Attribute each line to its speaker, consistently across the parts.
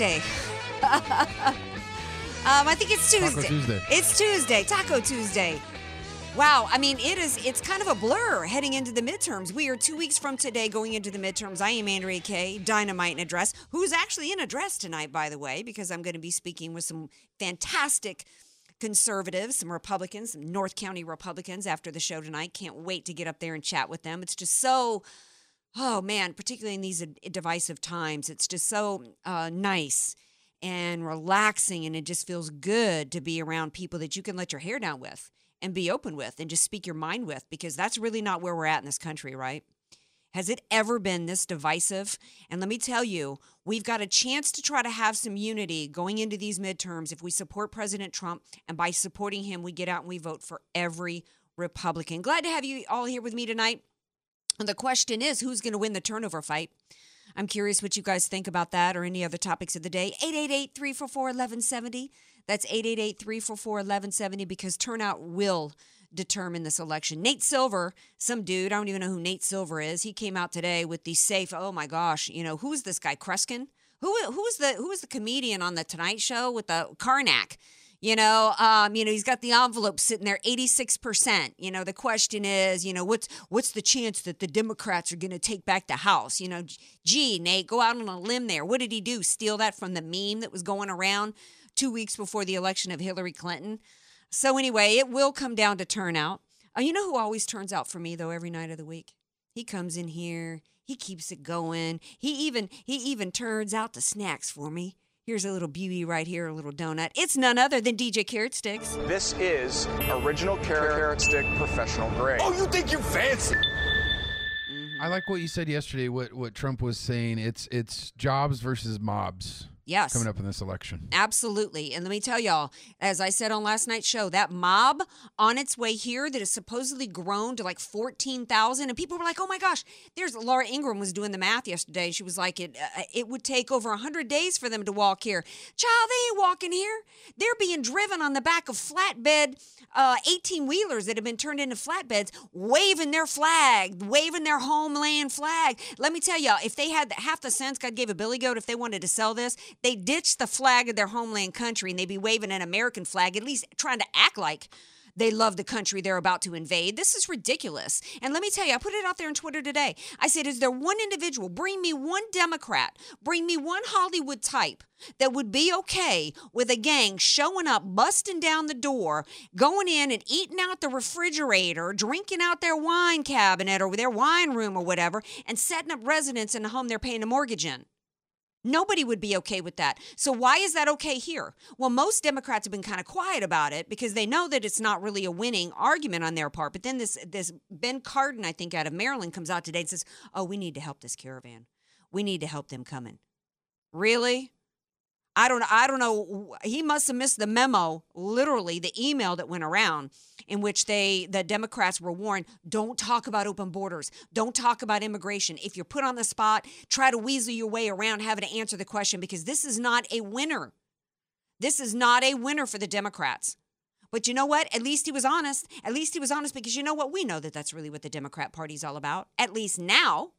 Speaker 1: Tuesday um, I think it's Tuesday.
Speaker 2: Tuesday.
Speaker 1: It's Tuesday. Taco Tuesday. Wow. I mean, it is. It's kind of a blur heading into the midterms. We are two weeks from today going into the midterms. I am Andrea Kaye, Dynamite in a dress, who's actually in a dress tonight, by the way, because I'm going to be speaking with some fantastic conservatives, some Republicans, some North County Republicans after the show tonight. Can't wait to get up there and chat with them. It's just so oh man, particularly in these divisive times, it's just so uh, nice and relaxing, and it just feels good to be around people that you can let your hair down with and be open with and just speak your mind with, because that's really not where we're at in this country, right? Has it ever been this divisive? And let me tell you, we've got a chance to try to have some unity going into these midterms if we support President Trump. And by supporting him, we get out and we vote for every Republican. Glad to have you all here with me tonight. And the question is who's going to win the turnover fight? I'm curious what you guys think about that or any other topics of the day. 888 344 1170. That's 888 344 1170 because turnout will determine this election. Nate Silver, some dude, I don't even know who Nate Silver is. He came out today with the safe, oh my gosh, you know, who's this guy, Kreskin? Who, who's the who's the comedian on the Tonight Show with the Karnak? You know, um, you know, he's got the envelope sitting there, 86%. You know, the question is, you know, what's what's the chance that the Democrats are going to take back the House? You know, gee, Nate, go out on a limb there. What did he do? Steal that from the meme that was going around two weeks before the election of Hillary Clinton? So anyway, it will come down to turnout. Uh, you know who always turns out for me though every night of the week? He comes in here, he keeps it going. He even he even turns out the snacks for me. Here's a little beauty right here, a little donut. It's none other than DJ Carrot Sticks.
Speaker 3: This is original carrot, carrot stick professional grade.
Speaker 4: Oh, you think you're fancy?
Speaker 2: I like what you said yesterday. What what Trump was saying. It's it's jobs versus mobs.
Speaker 1: Yes.
Speaker 2: Coming up in this election.
Speaker 1: Absolutely. And let me tell y'all, as I said on last night's show, that mob on its way here that has supposedly grown to like 14,000. And people were like, oh my gosh, there's Laura Ingraham was doing the math yesterday. She was like, it, uh, it would take over 100 days for them to walk here. Child, they ain't walking here. They're being driven on the back of flatbed 18 uh, wheelers that have been turned into flatbeds, waving their flag, waving their homeland flag. Let me tell y'all, if they had half the sense God gave a Billy Goat, if they wanted to sell this, they ditch the flag of their homeland country and they be waving an American flag, at least trying to act like they love the country they're about to invade. This is ridiculous. And let me tell you, I put it out there on Twitter today. I said, Is there one individual, bring me one Democrat, bring me one Hollywood type that would be okay with a gang showing up, busting down the door, going in and eating out the refrigerator, drinking out their wine cabinet or their wine room or whatever, and setting up residence in the home they're paying a mortgage in? Nobody would be okay with that. So, why is that okay here? Well, most Democrats have been kind of quiet about it because they know that it's not really a winning argument on their part. But then this, this Ben Cardin, I think, out of Maryland, comes out today and says, Oh, we need to help this caravan. We need to help them coming. Really? I don't I don't know he must have missed the memo literally the email that went around in which they the Democrats were warned don't talk about open borders. Don't talk about immigration. If you're put on the spot try to weasel your way around having to answer the question because this is not a winner. This is not a winner for the Democrats. But you know what? At least he was honest. At least he was honest because you know what? We know that that's really what the Democrat party's all about at least now.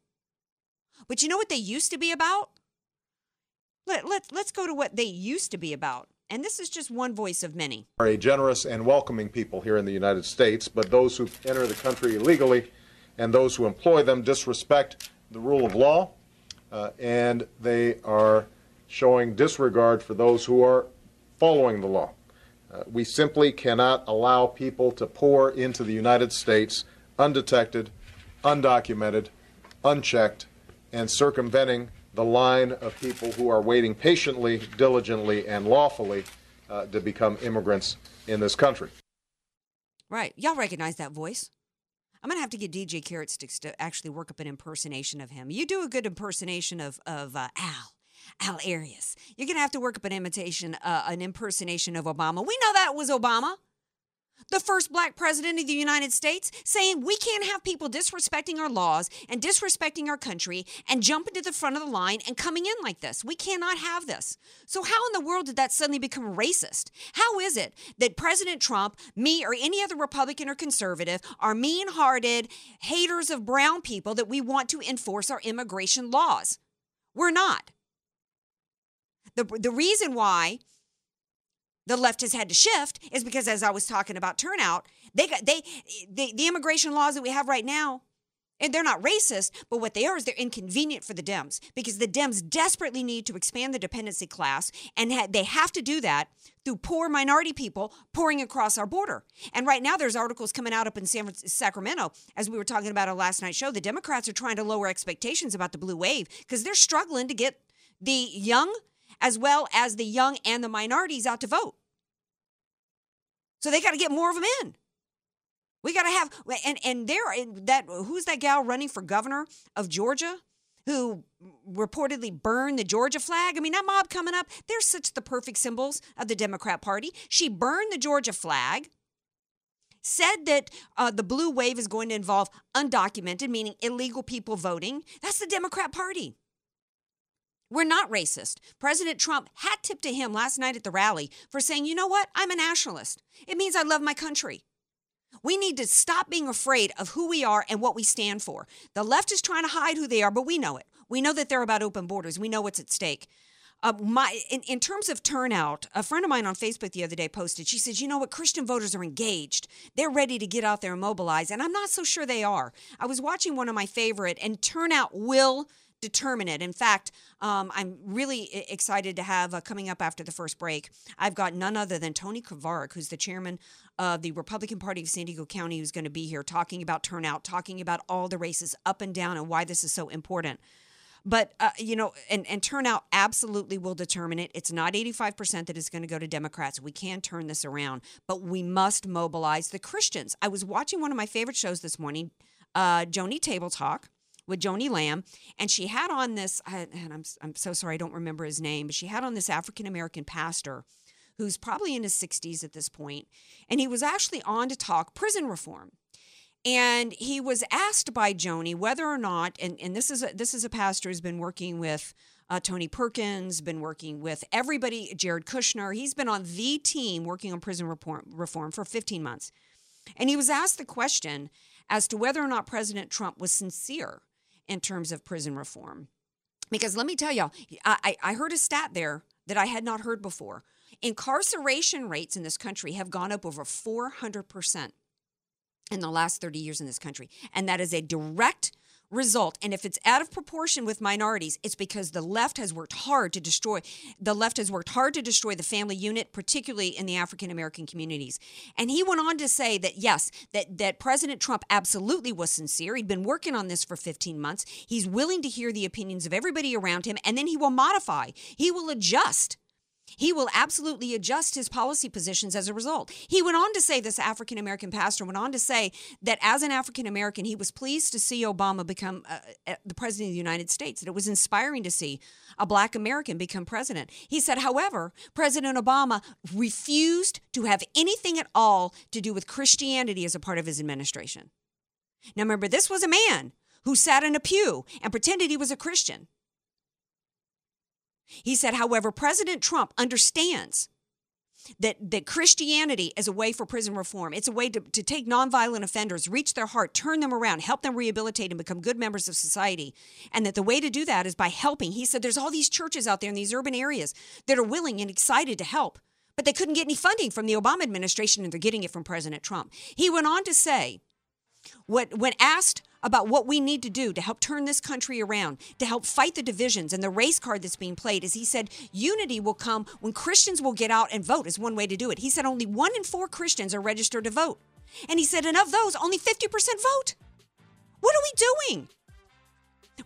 Speaker 1: But you know what they used to be about let, let's, let's go to what they used to be about. And this is just one voice of many.
Speaker 5: Are a generous and welcoming people here in the United States, but those who enter the country illegally and those who employ them disrespect the rule of law, uh, and they are showing disregard for those who are following the law. Uh, we simply cannot allow people to pour into the United States undetected, undocumented, unchecked, and circumventing the line of people who are waiting patiently, diligently, and lawfully uh, to become immigrants in this country.
Speaker 1: Right. Y'all recognize that voice. I'm going to have to get DJ Carrot Sticks to actually work up an impersonation of him. You do a good impersonation of, of uh, Al. Al Arias. You're going to have to work up an imitation, uh, an impersonation of Obama. We know that was Obama the first black president of the United States, saying we can't have people disrespecting our laws and disrespecting our country and jumping to the front of the line and coming in like this. We cannot have this. So, how in the world did that suddenly become racist? How is it that President Trump, me, or any other Republican or conservative are mean hearted haters of brown people that we want to enforce our immigration laws? We're not. The, the reason why the left has had to shift is because as I was talking about turnout, they got they the, the immigration laws that we have right now, and they're not racist, but what they are is they're inconvenient for the Dems because the Dems desperately need to expand the dependency class, and ha- they have to do that through poor minority people pouring across our border. And right now, there's articles coming out up in San Francisco, Sacramento, as we were talking about on last night's show. The Democrats are trying to lower expectations about the blue wave because they're struggling to get the young as well as the young and the minorities out to vote. So they got to get more of them in. We got to have and and there that who's that gal running for governor of Georgia who reportedly burned the Georgia flag? I mean, that mob coming up, they're such the perfect symbols of the Democrat Party. She burned the Georgia flag. Said that uh, the blue wave is going to involve undocumented, meaning illegal people voting. That's the Democrat Party. We're not racist. President Trump hat tipped to him last night at the rally for saying, you know what? I'm a nationalist. It means I love my country. We need to stop being afraid of who we are and what we stand for. The left is trying to hide who they are, but we know it. We know that they're about open borders. We know what's at stake. Uh, my, in, in terms of turnout, a friend of mine on Facebook the other day posted, she says, You know what? Christian voters are engaged. They're ready to get out there and mobilize. And I'm not so sure they are. I was watching one of my favorite, and turnout will determine it. In fact, um, I'm really excited to have uh, coming up after the first break. I've got none other than Tony Krvaric, who's the chairman of the Republican Party of San Diego County, who's going to be here talking about turnout, talking about all the races up and down and why this is so important. But, uh, you know, and, and turnout absolutely will determine it. It's not 85% that is going to go to Democrats. We can turn this around, but we must mobilize the Christians. I was watching one of my favorite shows this morning, uh, Joni Table Talk with Joni Lamb, and she had on this, and I'm, I'm so sorry, I don't remember his name, but she had on this African American pastor who's probably in his 60s at this point, and he was actually on to talk prison reform. And he was asked by Joni whether or not, and, and this is a, this is a pastor who's been working with uh, Tony Perkins, been working with everybody, Jared Kushner. He's been on the team working on prison reform, reform for 15 months. And he was asked the question as to whether or not President Trump was sincere in terms of prison reform. Because let me tell y'all, I, I heard a stat there that I had not heard before. Incarceration rates in this country have gone up over 400% in the last 30 years in this country. And that is a direct result. And if it's out of proportion with minorities, it's because the left has worked hard to destroy the left has worked hard to destroy the family unit, particularly in the African American communities. And he went on to say that yes, that that President Trump absolutely was sincere. He'd been working on this for 15 months. He's willing to hear the opinions of everybody around him, and then he will modify. He will adjust he will absolutely adjust his policy positions as a result. He went on to say, this African American pastor went on to say that as an African American, he was pleased to see Obama become uh, uh, the president of the United States, that it was inspiring to see a black American become president. He said, however, President Obama refused to have anything at all to do with Christianity as a part of his administration. Now, remember, this was a man who sat in a pew and pretended he was a Christian. He said, however, President Trump understands that, that Christianity is a way for prison reform. It's a way to, to take nonviolent offenders, reach their heart, turn them around, help them rehabilitate and become good members of society. And that the way to do that is by helping. He said there's all these churches out there in these urban areas that are willing and excited to help, but they couldn't get any funding from the Obama administration and they're getting it from President Trump. He went on to say, what, when asked about what we need to do to help turn this country around, to help fight the divisions and the race card that's being played, is he said unity will come when Christians will get out and vote, is one way to do it. He said only one in four Christians are registered to vote. And he said, and of those, only 50% vote. What are we doing?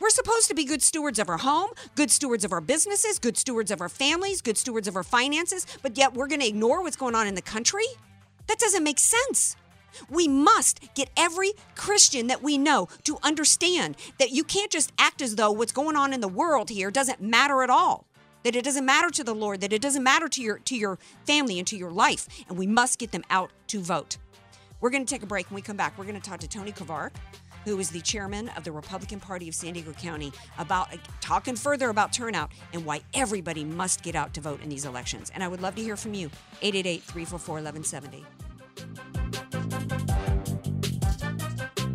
Speaker 1: We're supposed to be good stewards of our home, good stewards of our businesses, good stewards of our families, good stewards of our finances, but yet we're going to ignore what's going on in the country? That doesn't make sense. We must get every Christian that we know to understand that you can't just act as though what's going on in the world here doesn't matter at all. That it doesn't matter to the Lord, that it doesn't matter to your to your family and to your life, and we must get them out to vote. We're going to take a break. When we come back, we're going to talk to Tony Krvaric, who is the chairman of the Republican Party of San Diego County, about uh, talking further about turnout and why everybody must get out to vote in these elections. And I would love to hear from you. 888 344 1170.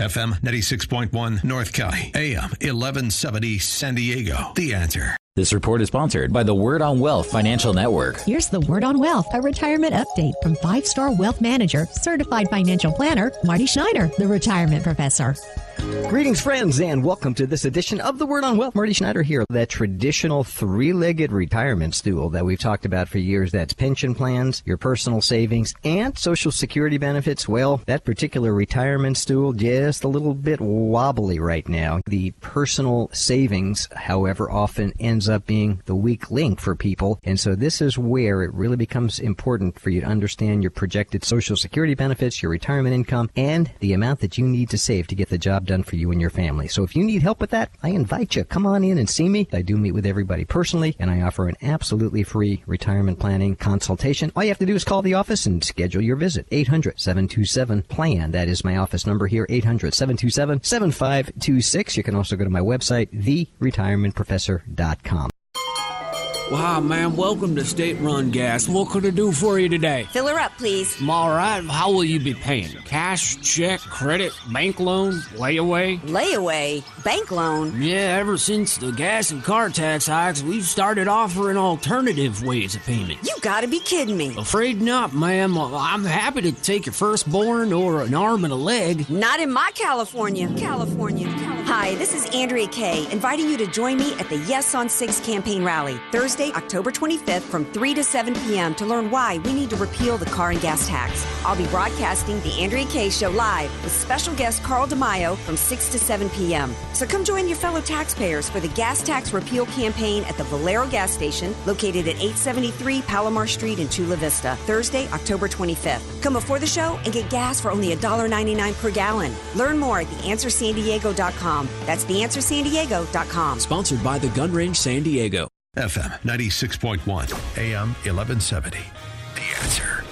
Speaker 6: FM 96.1 North County, AM 1170 San Diego. The answer.
Speaker 7: This report is sponsored by the Word on Wealth Financial Network.
Speaker 8: Here's the Word on Wealth, a retirement update from five star wealth manager, certified financial planner, Marty Schneider, the retirement professor.
Speaker 9: Greetings, friends, and welcome to this edition of the Word on Wealth. Marty Schneider here. That traditional three-legged retirement stool that we've talked about for years. That's pension plans, your personal savings, and Social Security benefits. Well, that particular retirement stool just a little bit wobbly right now. The personal savings, however, often ends up being the weak link for people, and so this is where it really becomes important for you to understand your projected Social Security benefits, your retirement income, and the amount that you need to save to get the job done for you and your family. So if you need help with that, I invite you. Come on in and see me. I do meet with everybody personally, and I offer an absolutely free retirement planning consultation. All you have to do is call the office and schedule your visit. 800-727-PLAN. That is my office number here, 800-727-7526. You can also go to my website, theretirementprofessor.com.
Speaker 4: Wow, man, welcome to State Run Gas. What could I do for you today?
Speaker 10: Fill her up, please.
Speaker 4: All right, how will you be paying? Cash, check, credit, bank loan, layaway?
Speaker 10: Layaway? Bank loan?
Speaker 4: Yeah, ever since the gas and car tax hikes, we've started offering alternative ways of payment.
Speaker 10: You gotta be kidding me.
Speaker 4: Afraid not, ma'am. I'm happy to take your firstborn or an arm and a leg.
Speaker 10: Not in my California. California. California. Hi, this is Andrea Kaye, inviting you to join me at the Yes on 6 campaign rally, Thursday, October 25th from 3 to 7 p.m. to learn why we need to repeal the car and gas tax. I'll be broadcasting the Andrea Kaye Show live with special guest Carl DeMaio from 6 to 7 p.m. So come join your fellow taxpayers for the gas tax repeal campaign at the Valero gas station located at 873 Palomar Street in Chula Vista, Thursday, October 25th. Come before the show and get gas for only $1.99 per gallon. Learn more at theanswersandiego.com. That's theanswersandiego.com.
Speaker 4: Sponsored by the Gun Range San Diego.
Speaker 6: FM 96.1, AM 1170. The answer.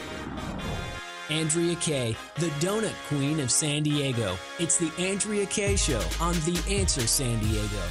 Speaker 4: Andrea Kaye, the donut queen of San Diego. It's the Andrea Kaye Show on The Answer San Diego.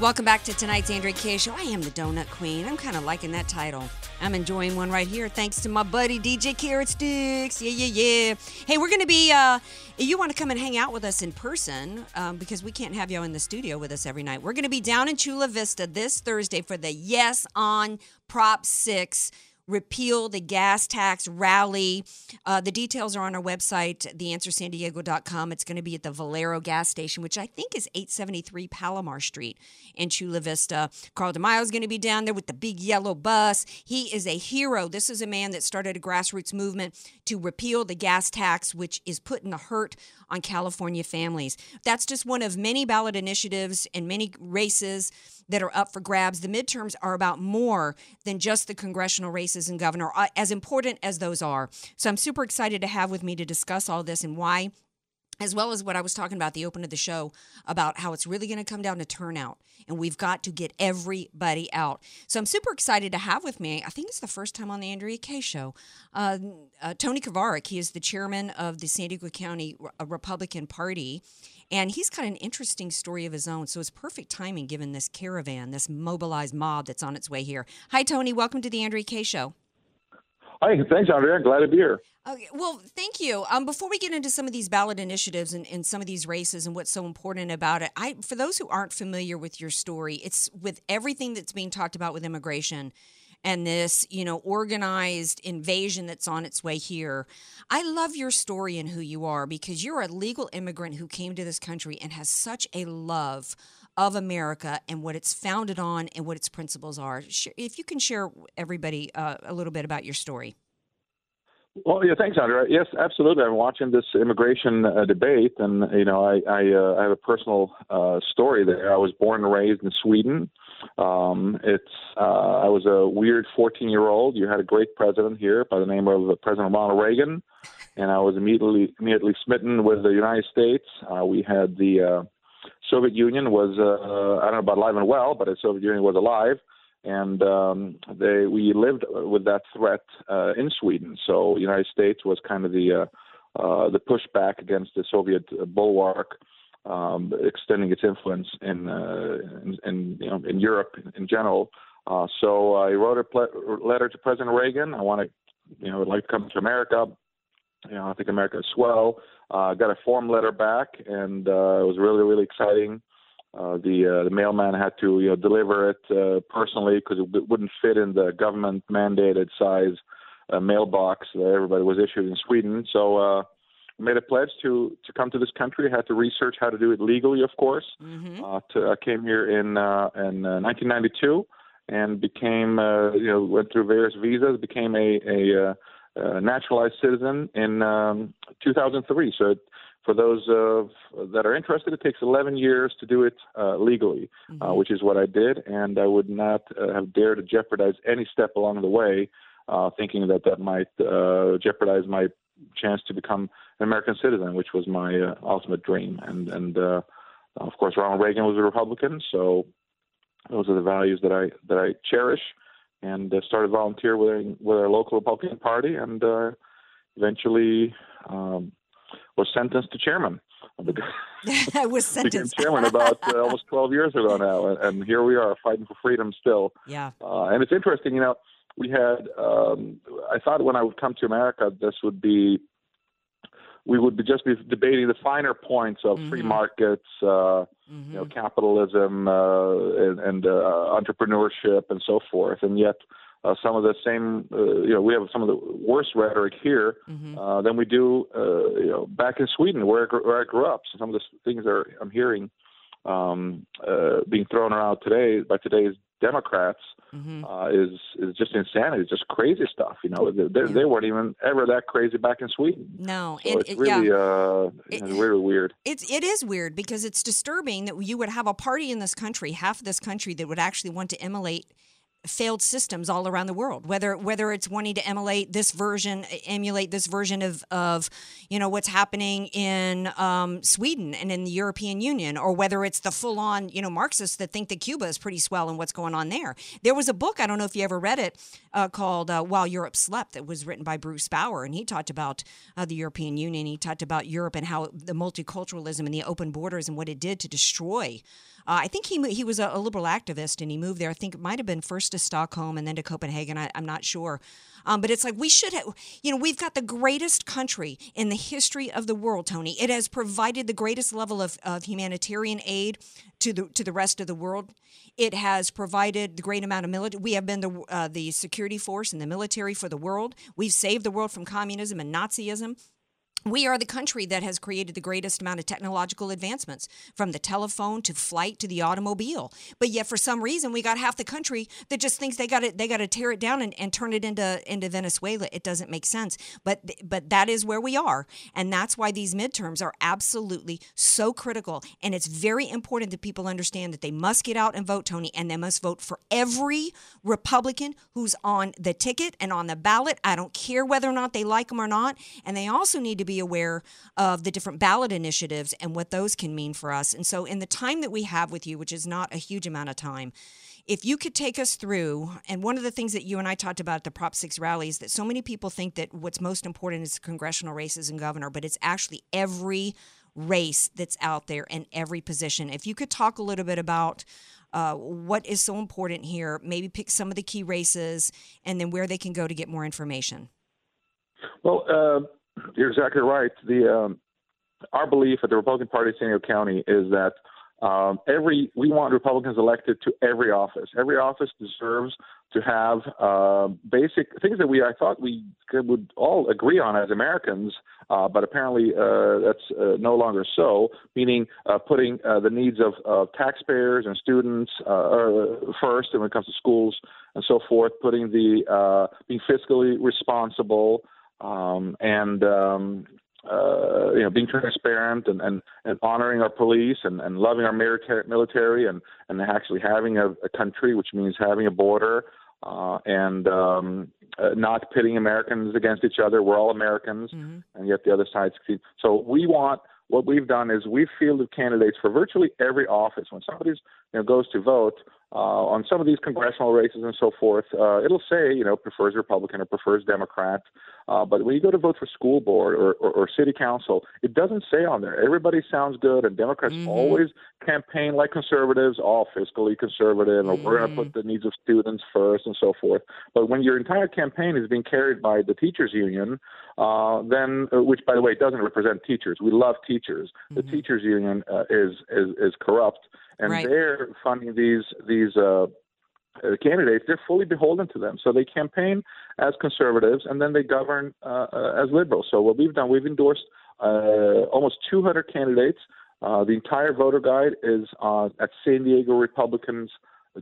Speaker 1: Welcome back to tonight's Andrea Kaye Show. I am the Donut Queen. I'm kind of liking that title. I'm enjoying one right here thanks to my buddy DJ Carrot Sticks. Yeah, yeah, yeah. Hey, we're going to be, uh, you want to come and hang out with us in person, um, because we can't have you in the studio with us every night, we're going to be down in Chula Vista this Thursday for the Yes on Prop 6 repeal the gas tax rally. Uh, the details are on our website, theanswersandiego.com. It's going to be at the Valero gas station, which I think is 873 Palomar Street in Chula Vista. Carl DeMaio is going to be down there with the big yellow bus. He is a hero. This is a man that started a grassroots movement to repeal the gas tax, which is putting a hurt on California families. That's just one of many ballot initiatives and many races that are up for grabs. The midterms are about more than just the congressional races and governor, uh, as important as those are. So I'm super excited to have with me to discuss all this and why as well as what I was talking about the open of the show about how it's really going to come down to turnout and we've got to get everybody out. So I'm super excited to have with me. I think it's the first time on the Andrea Kaye show. Uh, uh, Tony Krvaric, he is the chairman of the San Diego County Republican Party. And he's got an interesting story of his own. So it's perfect timing given this caravan, this mobilized mob that's on its way here. Hi, Tony. Welcome to the Andrea Kaye show.
Speaker 11: Hi, thanks, Andrea. Glad to be here.
Speaker 1: Okay, well, thank you. Um, before we get into some of these ballot initiatives and, and some of these races and what's so important about it, I for those who aren't familiar with your story, it's with everything that's being talked about with immigration and this, you know, organized invasion that's on its way here. I love your story and who you are because you're a legal immigrant who came to this country and has such a love of America and what it's founded on and what its principles are. If you can share everybody uh, a little bit about your story.
Speaker 11: Well, yeah, thanks, Andrea. Yes, absolutely. I'm watching this immigration uh, debate, and you know, I I, uh, I have a personal uh, story there. I was born and raised in Sweden. Um, it's uh, I was a weird 14 year old. You had a great president here by the name of President Ronald Reagan, and I was immediately immediately smitten with the United States. Uh, we had the uh, Soviet Union was uh, I don't know about alive and well, but the Soviet Union was alive, and um, they we lived with that threat uh, in Sweden. So the United States was kind of the uh, uh, the pushback against the Soviet bulwark, um, extending its influence in, uh, in, in you know in Europe in general. Uh, so I wrote a ple- letter to President Reagan. I want to you know would like to come to America. You know I think America is swell. Uh, got a form letter back, and uh, it was really really exciting. Uh, the uh, the mailman had to you know deliver it uh, personally because it wouldn't fit in the government mandated size uh, mailbox that everybody was issued in Sweden. So uh, made a pledge to to come to this country. I had to research how to do it legally, of course. Mm-hmm. Uh, to, I came here in uh, in uh, 1992 and became uh, you know went through various visas, became a a uh, uh, naturalized citizen in um, 2003. So, it, for those uh, that are interested, it takes 11 years to do it uh, legally, uh, mm-hmm. uh, which is what I did, and I would not uh, have dared to jeopardize any step along the way, uh, thinking that that might jeopardize my chance to become an American citizen, which was my ultimate dream. And and of course, Ronald Reagan was a Republican, so those are the values that I that I cherish and uh, started volunteer with with our local Republican Party, and uh, eventually um, was sentenced to chairman.
Speaker 1: I was sentenced
Speaker 11: chairman about uh, almost 12 years ago now, and, and, here we are fighting for freedom still.
Speaker 1: Yeah.
Speaker 11: Uh, and it's interesting, you know. We had. Um, I thought when I would come to America, this would be we would be just be debating the finer points of mm-hmm. free markets, uh, mm-hmm. you know, capitalism, uh, and, and uh, entrepreneurship, and so forth. And yet, uh, some of the same, uh, you know, we have some of the worst rhetoric here mm-hmm. uh, than we do, uh, you know, back in Sweden, where I, where I grew up. So some of the things that I'm hearing um, uh, being thrown around today by today's Democrats mm-hmm. uh, is is just insanity. It's just crazy stuff. You know, they, yeah. they weren't even ever that crazy back in Sweden.
Speaker 1: No,
Speaker 11: so it, it's really yeah. uh, it, it's really weird.
Speaker 1: It's it is weird because it's disturbing that you would have a party in this country, half of this country, that would actually want to emulate failed systems all around the world whether whether it's wanting to emulate this version emulate this version of of you know what's happening in um, Sweden and in the European Union or whether it's the full on you know Marxists that think that Cuba is pretty swell and what's going on there. There was a book I don't know if you ever read it uh, called uh, While Europe Slept that was written by Bruce Bawer and he talked about uh, the European Union. He talked about Europe and how the multiculturalism and the open borders and what it did to destroy uh, I think he he was a, a liberal activist and he moved there I think it might have been first to Stockholm and then to Copenhagen. I, I'm not sure. Um, but it's like we should have, you know, we've got the greatest country in the history of the world, Tony. It has provided the greatest level of, of humanitarian aid to the to the rest of the world. It has provided the great amount of military. We have been the uh, the security force and the military for the world. We've saved the world from communism and Nazism we are the country that has created the greatest amount of technological advancements from the telephone to flight to the automobile. But yet for some reason we got half the country that just thinks they got to they got to tear it down and, and turn it into into venezuela. It doesn't make sense. But but that is where we are. And that's why these midterms are absolutely so critical. And it's very important that people understand that they must get out and vote tony and they must vote for every republican who's on the ticket and on the ballot. I don't care whether or not they like them or not. And they also need to be aware of the different ballot initiatives and what those can mean for us. And so, in the time that we have with you, which is not a huge amount of time, if you could take us through, and one of the things that you and I talked about at the Prop 6 rallies, that so many people think that what's most important is congressional races and governor, but it's actually every race that's out there in every position. If you could talk a little bit about uh, what is so important here, maybe pick some of the key races, and then where they can go to get more information.
Speaker 11: Well, uh, you're exactly right. The um, our belief at the Republican Party of San Diego County is that um, every we want Republicans elected to every office. Every office deserves to have uh, basic things that we I thought we could, would all agree on as Americans, uh, but apparently uh, that's uh, no longer so. Meaning uh, putting uh, the needs of, of taxpayers and students first, and when it comes to schools and so forth, putting the being fiscally responsible um, and um, uh, you know being transparent and, and, and honoring our police and, and loving our military and, and actually having a, a country, which means having a border uh, and um, uh, not pitting Americans against each other. We're all Americans, mm-hmm. and yet the other side succeeds. So we want what we've done is we've fielded candidates for virtually every office. When somebody you know, goes to vote uh, on some of these congressional races and so forth, uh, it'll say you know prefers Republican or prefers Democrat. Uh, but when you go to vote for school board or, or, or city council, it doesn't say on there. Everybody sounds good, and Democrats mm-hmm. always campaign like conservatives, all fiscally conservative, mm-hmm. or we're going to put the needs of students first and so forth. But when your entire campaign is being carried by the teachers union, uh, then uh, which by the way doesn't represent teachers. We love teachers. Mm-hmm. The teachers union uh, is, is is corrupt, and right. they're funding these these uh, candidates, they're fully beholden to them. So they campaign as conservatives and then they govern uh, uh, as liberals. So what we've done, we've endorsed uh, almost 200 candidates. Uh, the entire voter guide is at San Diego Republicans.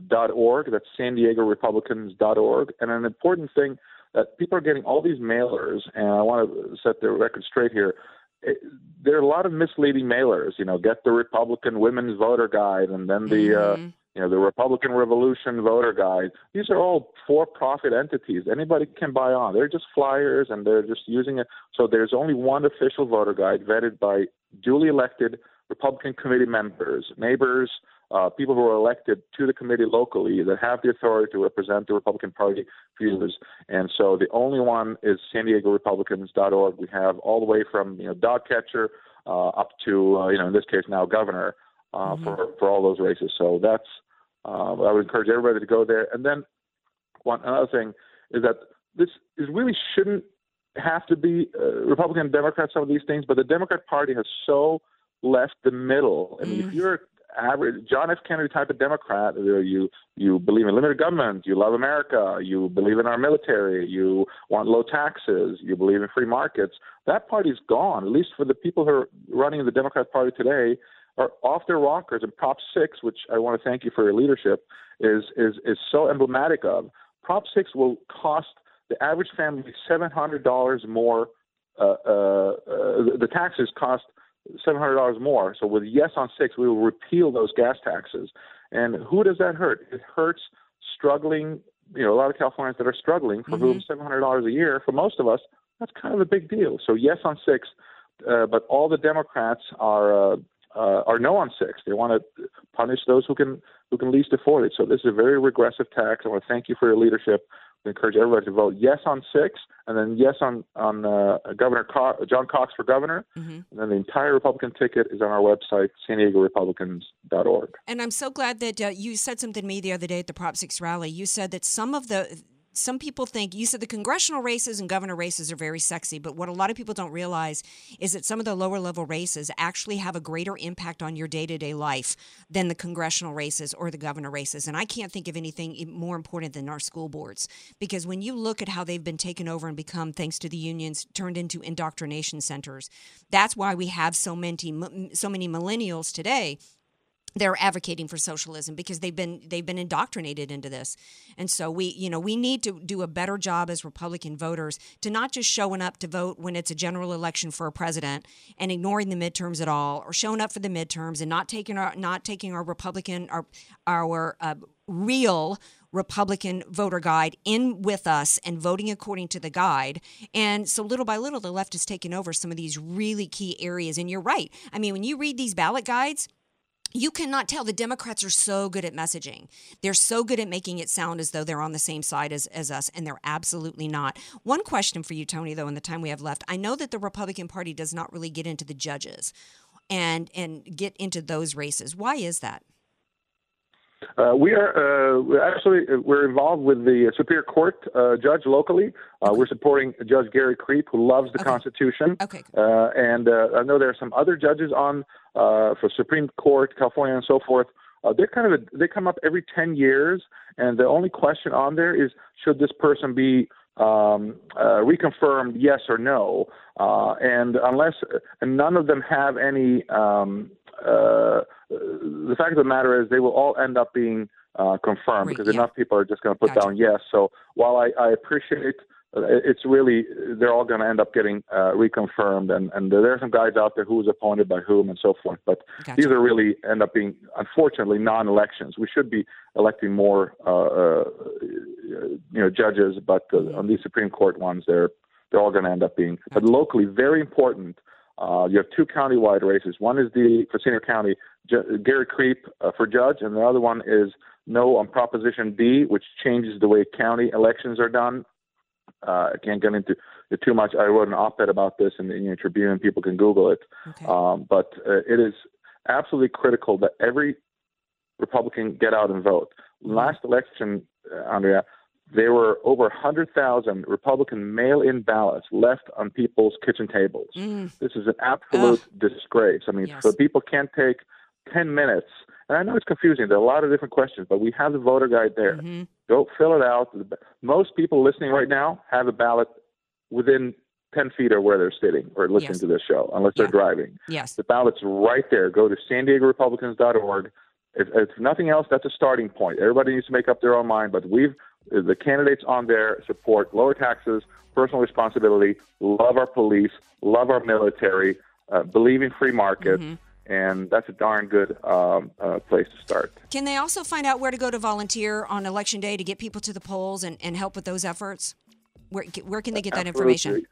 Speaker 11: Dot org. That's San Diego. And an important thing that people are getting all these mailers, and I want to set the record straight here. It, there are a lot of misleading mailers. You know, get the Republican Women's Voter Guide, and then the mm-hmm. uh, you know, the Republican Revolution voter guide. These are all for-profit entities. Anybody can buy on. They're just flyers, and they're just using it. So there's only one official voter guide vetted by duly elected Republican committee members, neighbors, uh, people who are elected to the committee locally that have the authority to represent the Republican Party views. And so the only one is San Diego Republicans.org. We have all the way from you know dog catcher uh, up to uh, you know in this case now governor uh, mm-hmm. for for all those races. So that's uh, I would encourage everybody to go there. And then one another thing is that this is really shouldn't have to be uh, Republican and Democrat some of these things, but the Democrat Party has so left the middle. I mean, mm-hmm. if you're average John F. Kennedy type of Democrat, you you believe in limited government, you love America, you believe in our military, you want low taxes, you believe in free markets. That party's gone. At least for the people who are running the Democrat Party today, are off their rockers. And Prop 6, which I want to thank you for your leadership, is, is, is so emblematic of. Prop 6 will cost the average family $700 more. Uh, uh, uh, the taxes cost $700 more. So with yes on 6, we will repeal those gas taxes. And who does that hurt? It hurts struggling, you know, a lot of Californians that are struggling for mm-hmm. whom $700 a year, for most of us, that's kind of a big deal. So yes on 6, uh, but all the Democrats are uh, uh, are no on six. They want to punish those who can who can least afford it. So this is a very regressive tax. I want to thank you for your leadership. We encourage everybody to vote yes on six, and then yes on on uh, Governor Co- John Cox for governor,
Speaker 1: Mm-hmm.
Speaker 11: and then the entire Republican ticket is on our website, San Diego Republicans.org.
Speaker 1: And I'm so glad that uh, you said something to me the other day at the Prop 6 rally. You said that some of the some people think you said the congressional races and governor races are very sexy, but what a lot of people don't realize is that some of the lower level races actually have a greater impact on your day to day life than the congressional races or the governor races. And I can't think of anything more important than our school boards because when you look at how they've been taken over and become, thanks to the unions, turned into indoctrination centers, that's why we have so many so many millennials today they're advocating for socialism because they've been they've been indoctrinated into this and so we you know we need to do a better job as republican voters to not just showing up to vote when it's a general election for a president and ignoring the midterms at all or showing up for the midterms and not taking our not taking our republican our our uh, real Republican voter guide in with us and voting according to the guide. And so little by little, the left has taken over some of these really key areas. And you're right. I mean, when you read these ballot guides, you cannot tell. The democrats are so good at messaging. They're so good at making it sound as though they're on the same side as, as us and they're absolutely not. One question for you tony though in the time we have left. I know that the republican party does not really get into the judges and and get into those races. Why is that
Speaker 11: Uh, we are uh, actually we're involved with the Superior Court uh, judge locally. Uh, we're supporting Judge Gary Kreep, who loves the Constitution.
Speaker 1: Okay.
Speaker 11: Uh, and uh, I know there are some other judges on uh, for Supreme Court, California, and so forth. Uh, they're kind of a, they come up every ten years, and the only question on there is should this person be um, uh, reconfirmed, yes or no? Uh, and unless and none of them have any. Um, uh, the fact of the matter is, they will all end up being uh, confirmed
Speaker 1: Right,
Speaker 11: because
Speaker 1: yeah.
Speaker 11: enough people are just going to put
Speaker 1: Gotcha.
Speaker 11: down yes. So while I, I appreciate, uh, it's really they're all going to end up getting uh, reconfirmed, and and there are some guys out there who was appointed by whom and so forth. But
Speaker 1: Gotcha.
Speaker 11: these are really end up being unfortunately non-elections. We should be electing more, uh, uh, you know, judges, but uh, on these Supreme Court ones, they're they're all going to end up being. But locally, very important. Uh, you have two countywide races. One is the for Senior County, Gary Kreep uh, for judge, and the other one is no on Proposition B, which changes the way county elections are done. Uh, I can't get into it too much. I wrote an op-ed about this in the Union Tribune. People can Google it. Um, but uh, it is absolutely critical that every Republican get out and vote. Last election, uh, Andrea, there were over 100,000 Republican mail-in ballots left on people's kitchen tables.
Speaker 1: Mm.
Speaker 11: This is an absolute disgrace. I mean,
Speaker 1: Yes.
Speaker 11: so people can't take 10 minutes. And I know it's confusing. There are a lot of different questions, but we have the voter guide there.
Speaker 1: Mm-hmm.
Speaker 11: Go fill it out. Most people listening right now have a ballot within 10 feet of where they're sitting or listening
Speaker 1: Yes.
Speaker 11: to this show, unless they're driving.
Speaker 1: yes
Speaker 11: The ballot's right there. Go to san diego republicans.org. If, if nothing else, that's a starting point. Everybody needs to make up their own mind, but we've the candidates on there support lower taxes, personal responsibility, love our police, love our military, uh, believe in free markets, and that's a darn good um, uh, place to start.
Speaker 1: can they also find out where to go to volunteer on election day to get people to the polls and, and help with those efforts where, where can they get that information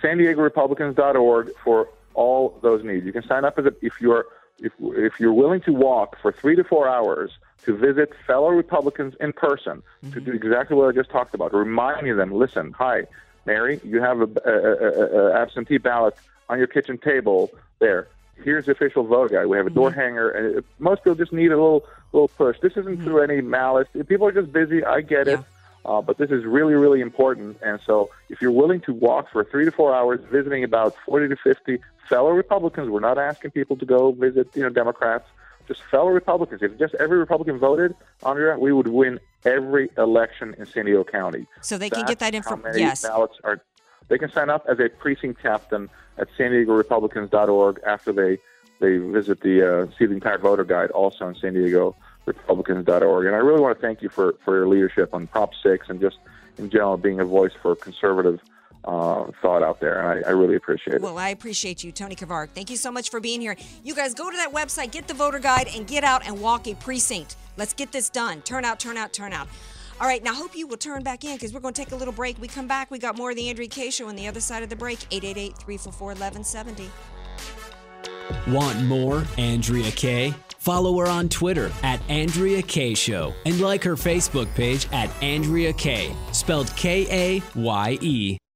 Speaker 11: San Diego Republicans.org for all those needs. You can sign up as a, if you're if if you're willing to walk for three to four hours to visit fellow Republicans in person to do exactly what I just talked about, reminding them, listen, hi, Mary, you have a, a, a, a absentee ballot on your kitchen table there. Here's the official vote guide. We have a door hanger, and it, most people just need a little little push. This isn't through any malice. People are just busy. I get it. Uh, but this is really, really important. And so, if you're willing to walk for three to four hours, visiting about 40 to 50 fellow Republicans, we're not asking people to go visit, you know, Democrats, just fellow Republicans. If just every Republican voted, Andrea, we would win every election in San Diego County.
Speaker 1: So they can get that
Speaker 11: That's how
Speaker 1: info-
Speaker 11: many
Speaker 1: yes.
Speaker 11: ballots are. They can sign up as a precinct captain at San Diego Republicans.org after they they visit the uh, see the entire voter guide also on San Diego Republicans.org. And I really want to thank you for for your leadership on Prop Six and just in general being a voice for conservative uh, thought out there. And I, I really appreciate it.
Speaker 1: Well, I appreciate you, Tony Krvaric. Thank you so much for being here. You guys go to that website, get the voter guide, and get out and walk a precinct. Let's get this done. Turn out, turn out, turn out. All right, now hope you will turn back in because we're going to take a little break. We come back, we got more of the Andrea Kaye Show on the other side of the break. 888 344 1170.
Speaker 4: Want more Andrea Kaye? Follow her on Twitter at Andrea Kaye Show and like her Facebook page at Andrea Kaye, spelled K A Y E.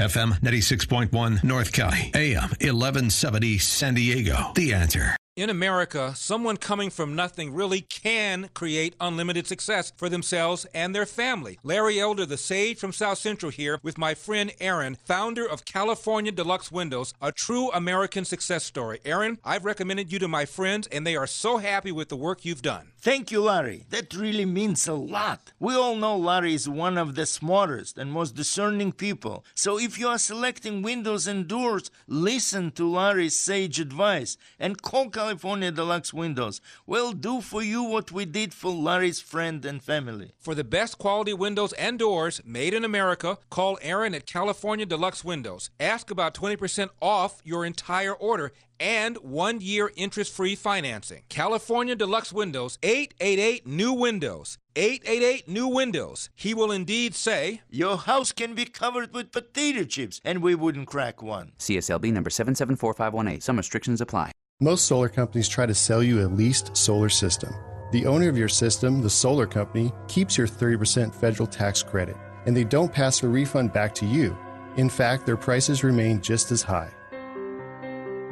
Speaker 6: FM 96.1 North County, AM 1170 San Diego. The answer.
Speaker 12: In America, someone coming from nothing really can create unlimited success for themselves and their family. Larry Elder, the sage from South Central, here with my friend Aaron, founder of California Deluxe Windows, a true American success story. Aaron, I've recommended you to my friends, and they are so happy with the work you've done.
Speaker 13: Thank you, Larry. That really means a lot. We all know Larry is one of the smartest and most discerning people. So if you are selecting windows and doors, listen to Larry's sage advice and call California Deluxe Windows. We'll do for you what we did for Larry's friend and family.
Speaker 12: For the best quality windows and doors made in America, call Aaron at California Deluxe Windows. Ask about 20% off your entire order and one year interest free financing. California Deluxe Windows, 888 New Windows. 888 New Windows. He will indeed say,
Speaker 13: Your house can be covered with potato chips, and we wouldn't crack one.
Speaker 14: CSLB number 774518. Some restrictions apply.
Speaker 15: Most solar companies try to sell you a leased solar system. The owner of your system, the solar company, keeps your 30% federal tax credit, and they don't pass a refund back to you. In fact, their prices remain just as high.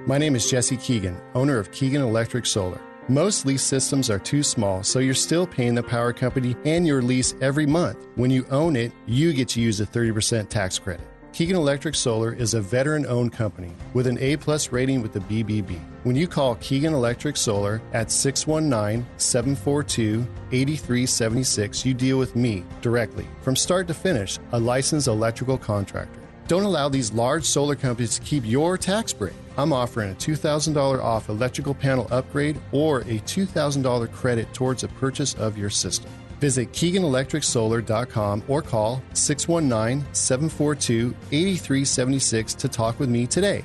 Speaker 15: My name is Jesse Keegan, owner of Keegan Electric Solar. Most lease systems are too small, so you're still paying the power company and your lease every month. When you own it, you get to use a 30% tax credit. Keegan Electric Solar is a veteran owned company with an A plus rating with the BBB. When you call Keegan Electric Solar at 619 742 8376, you deal with me directly. From start to finish, a licensed electrical contractor. Don't allow these large solar companies to keep your tax break. I'm offering a $2,000 off electrical panel upgrade or a $2,000 credit towards the purchase of your system. Visit KeeganElectricSolar.com or call 619 742 8376 to talk with me today.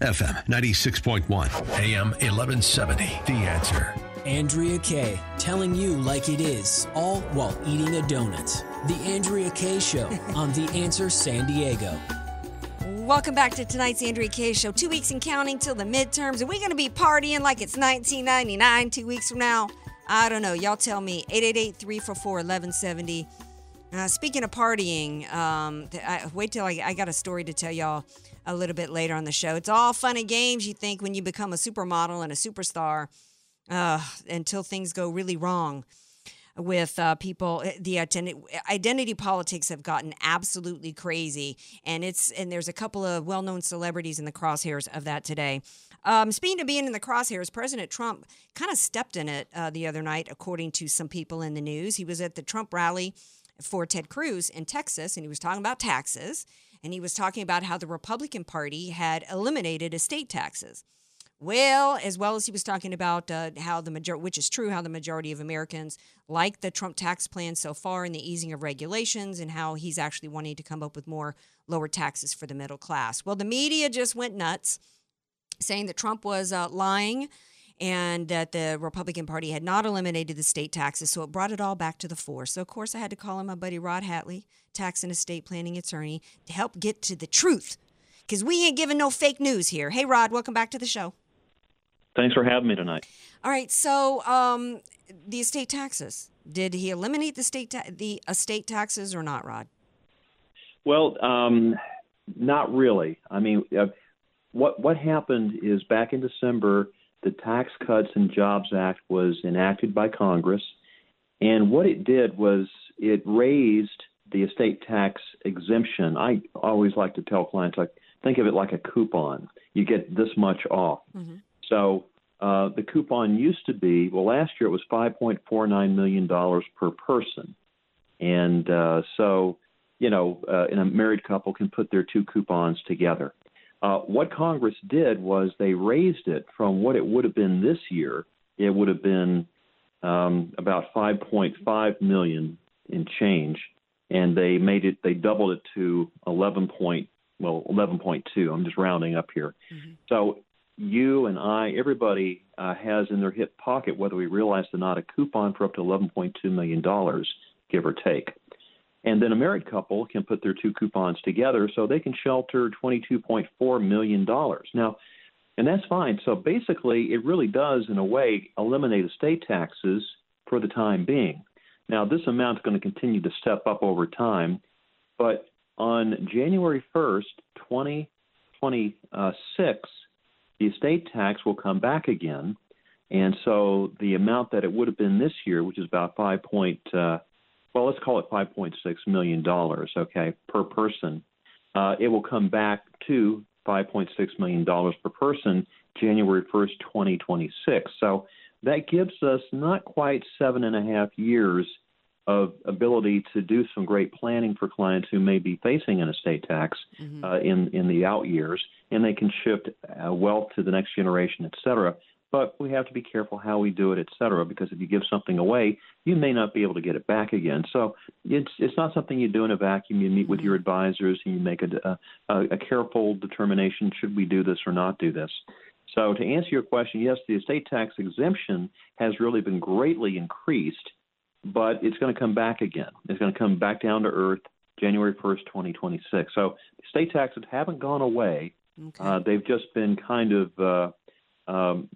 Speaker 6: FM 96.1, AM 1170. The answer.
Speaker 4: Andrea Kaye, telling you like it is, all while eating a donut. The Andrea Kaye Show on The Answer San Diego.
Speaker 1: Welcome back to tonight's Andrea Kaye Show. Two weeks and counting till the midterms. Are we going to be partying like it's 1999 two weeks from now? I don't know. Y'all tell me. 888 344 1170. Uh, speaking of partying, um, I, wait till I, I got a story to tell y'all a little bit later on the show. It's all fun and games, you think, when you become a supermodel and a superstar uh, until things go really wrong with uh, people the identity, identity politics have gotten absolutely crazy. And it's and there's a couple of well-known celebrities in the crosshairs of that today. Um, speaking of being in the crosshairs president trump kind of stepped in it uh, the other night according to some people in the news. He was at the trump rally for ted cruz in texas and he was talking about taxes and he was talking about how the republican party had eliminated estate taxes well, as well as he was talking about uh, how the major, which is true, how the majority of Americans like the Trump tax plan so far and the easing of regulations, and how he's actually wanting to come up with more lower taxes for the middle class. Well, the media just went nuts, saying that Trump was uh, lying and that the Republican Party had not eliminated the state taxes, so it brought it all back to the fore. So, of course, I had to call in my buddy Rod Hatley, tax and estate planning attorney, to help get to the truth, because we ain't giving no fake news here. Hey, Rod, welcome back to the show.
Speaker 16: Thanks for having me tonight.
Speaker 1: All right, so um, the estate taxes. Did he eliminate the state ta- the estate taxes or not, Rod?
Speaker 16: Well, um, not really. I mean, uh, what what happened is back in December, the Tax Cuts and Jobs Act was enacted by Congress, and what it did was it raised the estate tax exemption. I always like to tell clients, like think of it like a coupon. You get this much off.
Speaker 1: Mm-hmm.
Speaker 16: So uh, the coupon used to be well last year it was 5.49 million dollars per person, and uh, so you know uh, and a married couple can put their two coupons together. Uh, what Congress did was they raised it from what it would have been this year. It would have been um, about 5.5 million in change, and they made it. They doubled it to 11 point well 11.2. I'm just rounding up here. So you and I, everybody uh, has in their hip pocket, whether we realize it or not, a coupon for up to $11.2 million, give or take. And then a married couple can put their two coupons together so they can shelter $22.4 million. Now, and that's fine. So basically, it really does, in a way, eliminate estate taxes for the time being. Now, this amount is going to continue to step up over time, but on January 1st, 2026, the estate tax will come back again. And so the amount that it would have been this year, which is about five point, uh, well, let's call it five point six million dollars, okay, per person, uh, it will come back to five point six million dollars per person January first, twenty twenty six. So that gives us not quite seven and a half years of ability to do some great planning for clients who may be facing an estate tax uh, in in the out years, and they can shift uh, wealth to the next generation, et cetera. But we have to be careful how we do it, et cetera, because if you give something away, you may not be able to get it back again. So it's it's not something you do in a vacuum. You meet with your advisors and you make a, a, a careful determination: should we do this or not do this? So to answer your question, yes, the estate tax exemption has really been greatly increased but it's going to come back again. It's going to come back down to earth January 1st, 2026. So state taxes haven't gone away. Uh, they've just been kind of uh, um,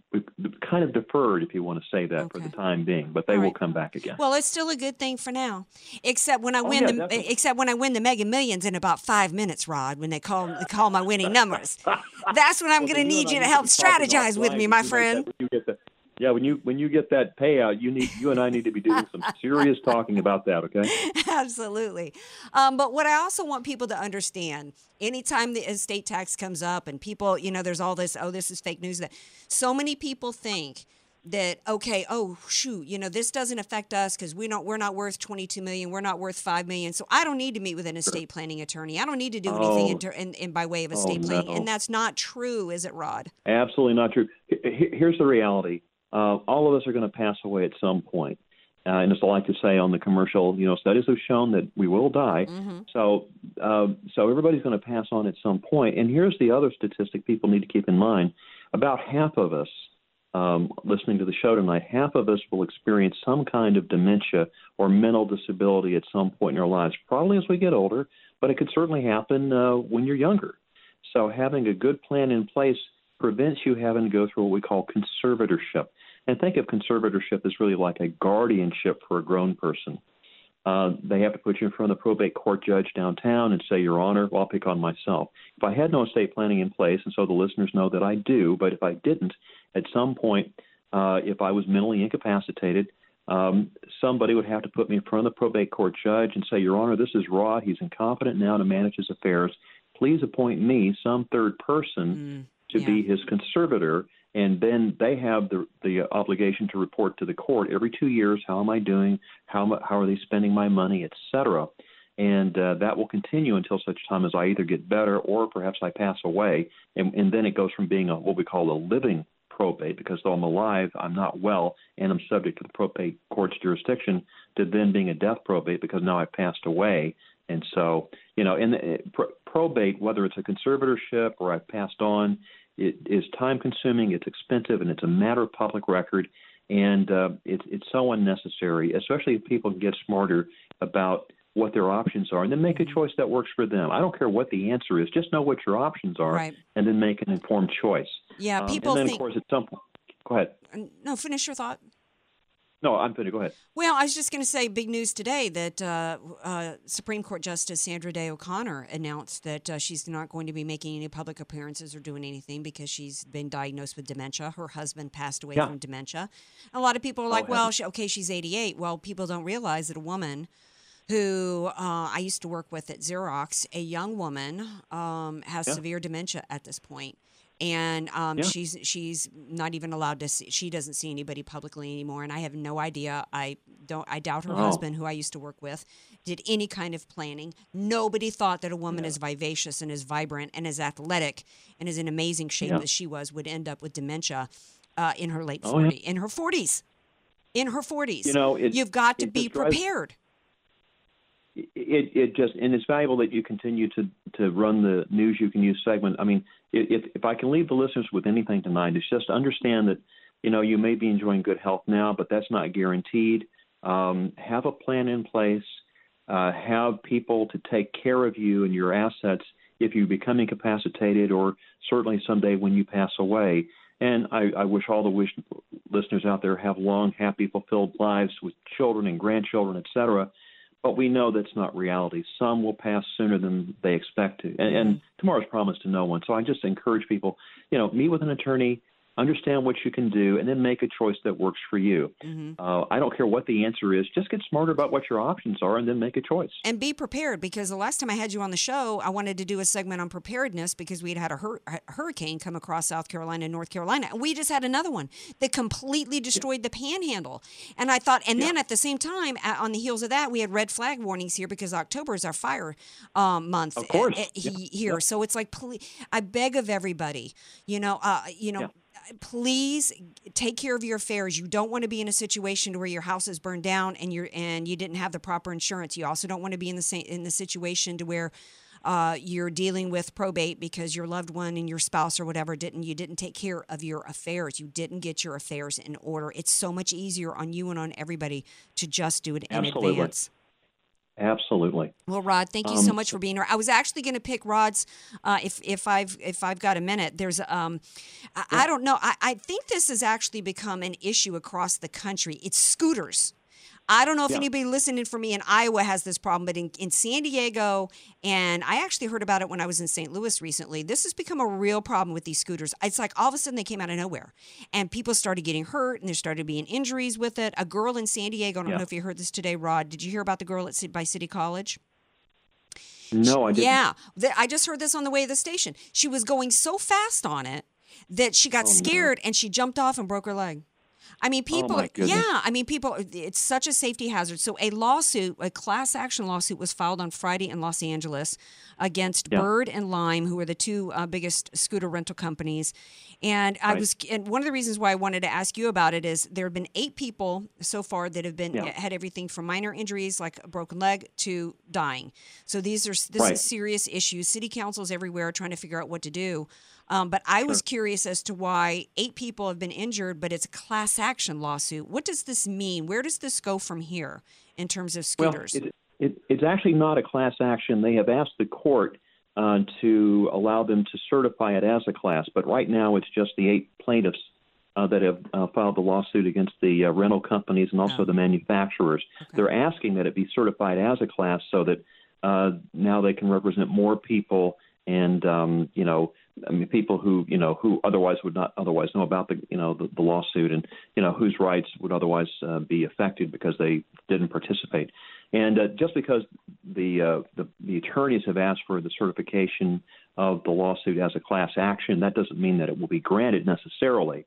Speaker 16: kind of deferred, if you want to say that, for the time being. But they will come back again.
Speaker 1: Well, it's still a good thing for now, except when I
Speaker 16: Oh,
Speaker 1: win
Speaker 16: yeah,
Speaker 1: the
Speaker 16: definitely.
Speaker 1: except when I win the Mega Millions in about five minutes, Rod. When they call they call my winning numbers, that's when I'm
Speaker 16: Well,
Speaker 1: going to need you to help strategize with me, my friend.
Speaker 16: that- you get the- yeah, when you when you get that payout, you need you and I need to be doing some serious talking about that. Okay.
Speaker 1: Absolutely. Um, but what I also want people to understand anytime the estate tax comes up and people, you know, there's all this, oh, this is fake news, that so many people think that okay oh shoot you know this doesn't affect us because we don't we're not worth 22 million we're not worth 5 million so i don't need to meet with an estate planning attorney i don't need to do anything
Speaker 16: Oh.
Speaker 1: in, ter- in, in by way of
Speaker 16: Oh,
Speaker 1: estate planning
Speaker 16: no.
Speaker 1: and that's not true is it rod
Speaker 16: Absolutely not true. Here's the reality: uh, all of us are going to pass away at some point. Uh, and as I like to say on the commercial, you know, studies have shown that we will die. So, uh, so everybody's going to pass on at some point. And here's the other statistic people need to keep in mind: about half of us um, listening to the show tonight, half of us will experience some kind of dementia or mental disability at some point in our lives, probably as we get older, but it could certainly happen uh, when you're younger. So having a good plan in place prevents you having to go through what we call conservatorship. And think of conservatorship as really like a guardianship for a grown person. Uh, they have to put you in front of the probate court judge downtown and say, Your Honor, well, I'll pick on myself. If I had no estate planning in place, and so the listeners know that I do, but if I didn't, at some point, uh, if I was mentally incapacitated, um, somebody would have to put me in front of the probate court judge and say, Your Honor, this is Rod. He's incompetent now to manage his affairs. Please appoint me, some third person,
Speaker 1: Mm,
Speaker 16: to be his conservator. And then they have the the obligation to report to the court every two years. How am I doing? How how are they spending my money, et cetera? And uh, that will continue until such time as I either get better or perhaps I pass away. And, and then it goes from being a, what we call a living probate, because though I'm alive, I'm not well, and I'm subject to the probate court's jurisdiction, to then being a death probate because now I've passed away. And so, you know, in the, pro- probate, whether it's a conservatorship or I've passed on, it is time consuming, it's expensive, and it's a matter of public record. And uh, it's it's so unnecessary, especially if people get smarter about what their options are, and then make a choice that works for them. I don't care what the answer is; just know what your options are,
Speaker 1: Right.
Speaker 16: and then make an informed choice.
Speaker 1: Yeah,
Speaker 16: Um,
Speaker 1: people
Speaker 16: and then,
Speaker 1: think-
Speaker 16: of course, at some point, go ahead.
Speaker 1: No, finish your thought.
Speaker 16: No, I'm finished. Go ahead.
Speaker 1: Well, I was just going to say big news today that uh, uh, Supreme Court Justice Sandra Day O'Connor announced that uh, she's not going to be making any public appearances or doing anything because she's been diagnosed with dementia. Her husband passed away
Speaker 16: Yeah.
Speaker 1: from dementia. A lot of people are like,
Speaker 16: Oh,
Speaker 1: well, she, okay, she's 88. Well, people don't realize that a woman who uh, I used to work with at Xerox, a young woman, um, has
Speaker 16: Yeah.
Speaker 1: severe dementia at this point. And um,
Speaker 16: Yeah.
Speaker 1: she's she's not even allowed to see. She doesn't see anybody publicly anymore, and I have no idea. I don't. I doubt her
Speaker 16: Oh.
Speaker 1: husband, who I used to work with, did any kind of planning. Nobody thought that a woman as vivacious and as vibrant and as athletic and as in amazing shape
Speaker 16: Yeah.
Speaker 1: as she was would end up with dementia uh, in her late
Speaker 16: Oh, yeah.
Speaker 1: forty, in her forties, in her forties.
Speaker 16: You know, it-
Speaker 1: you've got to be prepared.
Speaker 16: it it just and it's valuable that you continue to to run the news you can use segment. I mean, if if I can leave the listeners with anything tonight, it's just understand that you know you may be enjoying good health now, but that's not guaranteed. Um, have a plan in place. Uh, have people to take care of you and your assets if you become incapacitated, or certainly someday when you pass away. And I, I wish all the wish listeners out there have long, happy, fulfilled lives with children and grandchildren, et cetera but we know that's not reality. Some will pass sooner than they expect to, and, and mm-hmm. tomorrow's promised to no one. So I just encourage people, you know, meet with an attorney, understand what you can do, and then make a choice that works for you. Uh, I don't care what the answer is; just get smarter about what your options are, and then make a choice.
Speaker 1: and be prepared because the last time I had you on the show, I wanted to do a segment on preparedness because we had had a hur- a hurricane come across South Carolina and North Carolina, and we just had another one that completely destroyed the Panhandle. And I thought, and then at the same time, on the heels of that, we had red flag warnings here because October is our fire um, month
Speaker 16: Of course.
Speaker 1: uh, uh,
Speaker 16: Yeah.
Speaker 1: he- here. So it's like, please, I beg of everybody, you know, uh, you know. Please take care of your affairs. You don't want to be in a situation where your house is burned down and you're and you didn't have the proper insurance. You also don't want to be in the same in the situation to where uh, you're dealing with probate because your loved one and your spouse or whatever didn't you didn't take care of your affairs. You didn't get your affairs in order. It's so much easier on you and on everybody to just do it in
Speaker 16: Absolutely.
Speaker 1: advance.
Speaker 16: Absolutely.
Speaker 1: Well, Rod, thank you so
Speaker 16: Um,
Speaker 1: much for being here. I was actually going to pick Rod's, uh, if if I've if I've got a minute. There's um, I, I don't know. I, I think this has actually become an issue across the country. It's scooters. I don't know if
Speaker 16: Yeah.
Speaker 1: anybody listening for me in Iowa has this problem, but in, in San Diego, and I actually heard about it when I was in St. Louis recently. This has become a real problem with these scooters. It's like all of a sudden they came out of nowhere, and people started getting hurt, and there started being injuries with it. A girl in San Diego. I don't
Speaker 16: Yeah.
Speaker 1: know if you heard this today, Rod. Did you hear about the girl at by City College?
Speaker 16: No, I didn't.
Speaker 1: Yeah, I just heard this on the way to the station. She was going so fast on it that she got
Speaker 16: Oh, no.
Speaker 1: scared and she jumped off and broke her leg. I mean, people.
Speaker 16: Oh,
Speaker 1: yeah, I mean, people. It's such a safety hazard. So, a lawsuit, a class action lawsuit, was filed on Friday in Los Angeles against
Speaker 16: Yeah.
Speaker 1: Bird and Lime, who are the two uh, biggest scooter rental companies. And I
Speaker 16: Right.
Speaker 1: was, and one of the reasons why I wanted to ask you about it is there have been eight people so far that have been
Speaker 16: Yeah.
Speaker 1: had everything from minor injuries like a broken leg to dying. So these are this
Speaker 16: Right.
Speaker 1: is serious issues. City councils everywhere are trying to figure out what to do. Um, but I was curious as to why eight people have been injured, but it's a class action lawsuit. What does this mean? Where does this go from here in terms of scooters?
Speaker 16: Well, it, it, it's actually not a class action. They have asked the court uh, to allow them to certify it as a class, but right now it's just the eight plaintiffs uh, that have uh, filed the lawsuit against the uh, rental companies and also
Speaker 1: Oh.
Speaker 16: the manufacturers. They're asking that it be certified as a class so that uh, now they can represent more people and um, you know I mean people who you know who otherwise would not otherwise know about the you know the, the lawsuit and you know whose rights would otherwise uh, be affected because they didn't participate. And uh, just because the, uh, the the attorneys have asked for the certification of the lawsuit as a class action, that doesn't mean that it will be granted necessarily.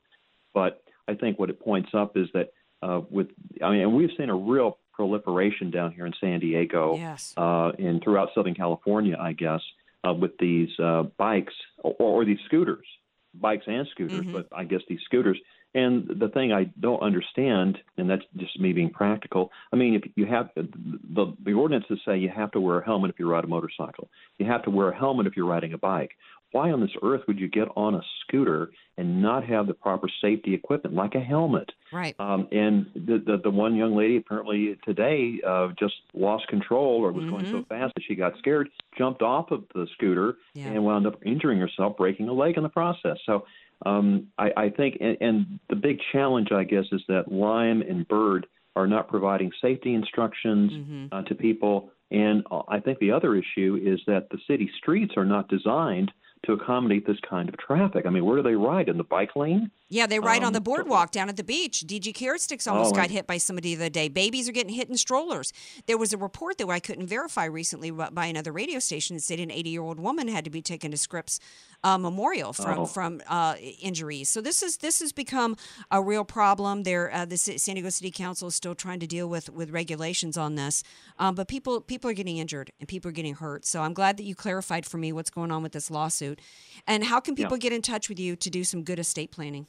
Speaker 16: But I think what it points up is that uh, with I mean, and we've seen a real proliferation down here in San Diego
Speaker 1: Yes.
Speaker 16: uh, and throughout Southern California, I guess, uh, with these uh, bikes or, or these scooters, bikes and scooters,
Speaker 1: Mhm.
Speaker 16: but I guess these scooters. And the thing I don't understand, and that's just me being practical. I mean, if you have the the ordinances say you have to wear a helmet if you ride a motorcycle, you have to wear a helmet if you're riding a bike. Why on this earth would you get on a scooter and not have the proper safety equipment like a helmet?
Speaker 1: Right.
Speaker 16: Um, and the, the the one young lady apparently today uh, just lost control or was going so fast that she got scared, jumped off of the scooter,
Speaker 1: Yeah.
Speaker 16: and wound up injuring herself, breaking a leg in the process. So um, I, I think, and, and the big challenge, I guess, is that Lime and Bird are not providing safety instructions uh, to people. And uh, I think the other issue is that the city streets are not designed to accommodate this kind of traffic. I mean, where do they ride? In the bike lane?
Speaker 1: Yeah, they ride on
Speaker 16: Um,
Speaker 1: the boardwalk down at the beach. DG Carrot Sticks almost
Speaker 16: Oh,
Speaker 1: got hit by somebody the other day. Babies are getting hit in strollers. There was a report that I couldn't verify recently by another radio station that said an 80 year old woman had to be taken to Scripps uh, Memorial from
Speaker 16: Oh.
Speaker 1: from uh, injuries. So this is this has become a real problem. There, uh, the San Diego City Council is still trying to deal with with regulations on this, um, but people people are getting injured and people are getting hurt. So I'm glad that you clarified for me what's going on with this lawsuit, and how can
Speaker 16: Yeah.
Speaker 1: people get in touch with you to do some good estate planning.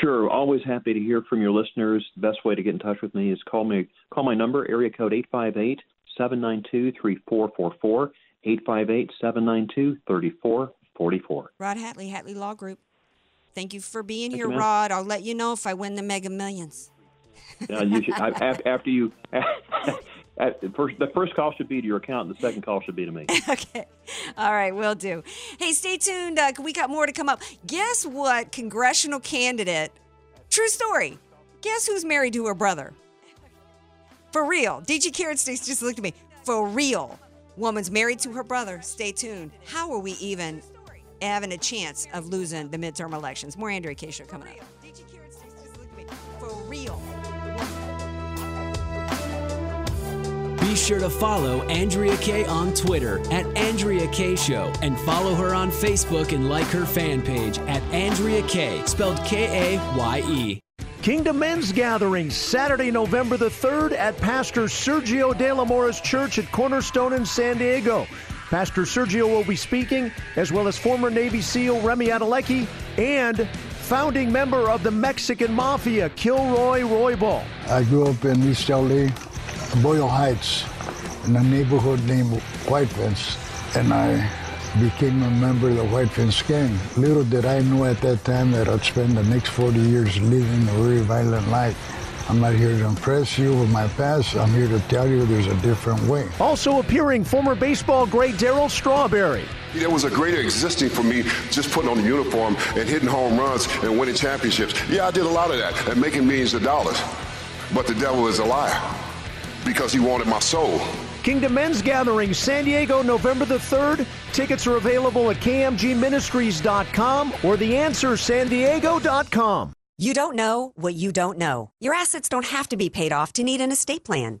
Speaker 16: Sure. Always happy to hear from your listeners. The best way to get in touch with me is call me call my number, area code 858-792-3444, 858-792-3444.
Speaker 1: Rod Hatley, Hatley Law Group. Thank you for being
Speaker 16: Thank
Speaker 1: here,
Speaker 16: you.
Speaker 1: Rod. I'll let you know if I win the Mega Millions.
Speaker 16: Uh, you should, I, after you, first, the first call should be to your account, and the second call should be to me.
Speaker 1: okay. All right, will do. Hey, stay tuned. Uh, we got more to come up. Guess what? Congressional candidate. True story. Guess who's married to her brother? For real. DG Carrot Sticks just looked at me. For real. Woman's married to her brother. Stay tuned. How are we even having a chance of losing the midterm elections? More Andrea Kaye Show coming up. For real.
Speaker 4: Sure to follow Andrea Kaye on Twitter at Andrea Kaye Show and follow her on Facebook and like her fan page at Andrea Kaye, spelled K A Y E.
Speaker 17: Kingdom Men's Gathering, Saturday, November the 3rd at Pastor Sergio De La Mora's Church at Cornerstone in San Diego. Pastor Sergio will be speaking, as well as former Navy SEAL Remi Adeleke and founding member of the Mexican Mafia, Kilroy Roybal.
Speaker 18: I grew up in East LA, Boyle Heights, in a neighborhood named White Fence, and I became a member of the White Fence Gang. Little did I know at that time that I'd spend the next 40 years living a very violent life. I'm not here to impress you with my past. I'm here to tell you there's a different way.
Speaker 17: Also appearing, former baseball great Darryl Strawberry.
Speaker 19: There was a greater existing for me just putting on the uniform and hitting home runs and winning championships. Yeah, I did a lot of that and making millions of dollars. But the devil is a liar because he wanted my soul.
Speaker 17: Kingdom Men's Gathering, San Diego, November the 3rd. Tickets are available at kmgministries.com or theanswersandiego.com.
Speaker 10: You don't know what you don't know. Your assets don't have to be paid off to need an estate plan.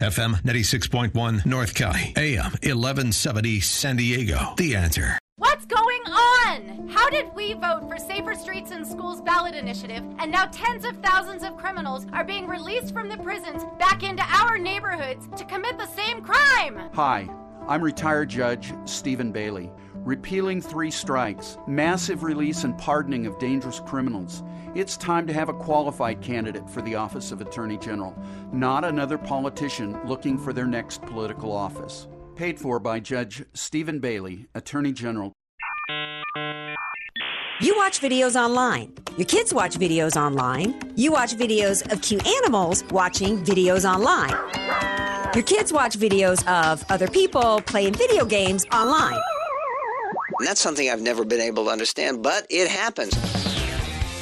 Speaker 6: FM 96.1 North County, AM 1170 San Diego. The answer.
Speaker 20: What's going on? How did we vote for Safer Streets and Schools ballot initiative and now tens of thousands of criminals are being released from the prisons back into our neighborhoods to commit the same crime?
Speaker 21: Hi, I'm retired Judge Stephen Bailey.
Speaker 22: Repealing three strikes, massive release and pardoning of dangerous criminals. It's time to have a qualified candidate for the office of Attorney General, not another politician looking for their next political office. Paid for by Judge Stephen Bailey, Attorney General.
Speaker 10: You watch videos online. Your kids watch videos online. You watch videos of cute animals watching videos online. Your kids watch videos of other people playing video games online.
Speaker 23: And that's something I've never been able to understand, but it happens.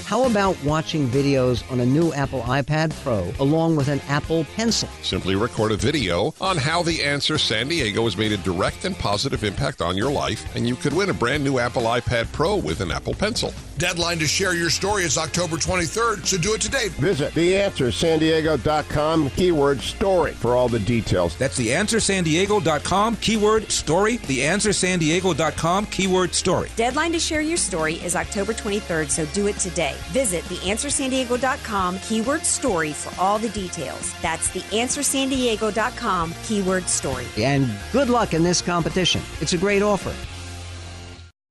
Speaker 24: How about watching videos on a new Apple iPad Pro along with an Apple Pencil?
Speaker 25: Simply record a video on how The Answer San Diego has made a direct and positive impact on your life, and you could win a brand new Apple iPad Pro with an Apple Pencil.
Speaker 21: Deadline to share your story is October 23rd, so do it today.
Speaker 26: Visit theanswersandiego.com, keyword story for all the details.
Speaker 12: That's theanswersandiego.com, keyword story. Theanswersandiego.com, keyword story.
Speaker 10: Deadline to share your story is October 23rd, so do it today. Visit theanswersandiego.com, keyword story for all the details. That's theanswersandiego.com, keyword story.
Speaker 24: And good luck in this competition. It's a great offer.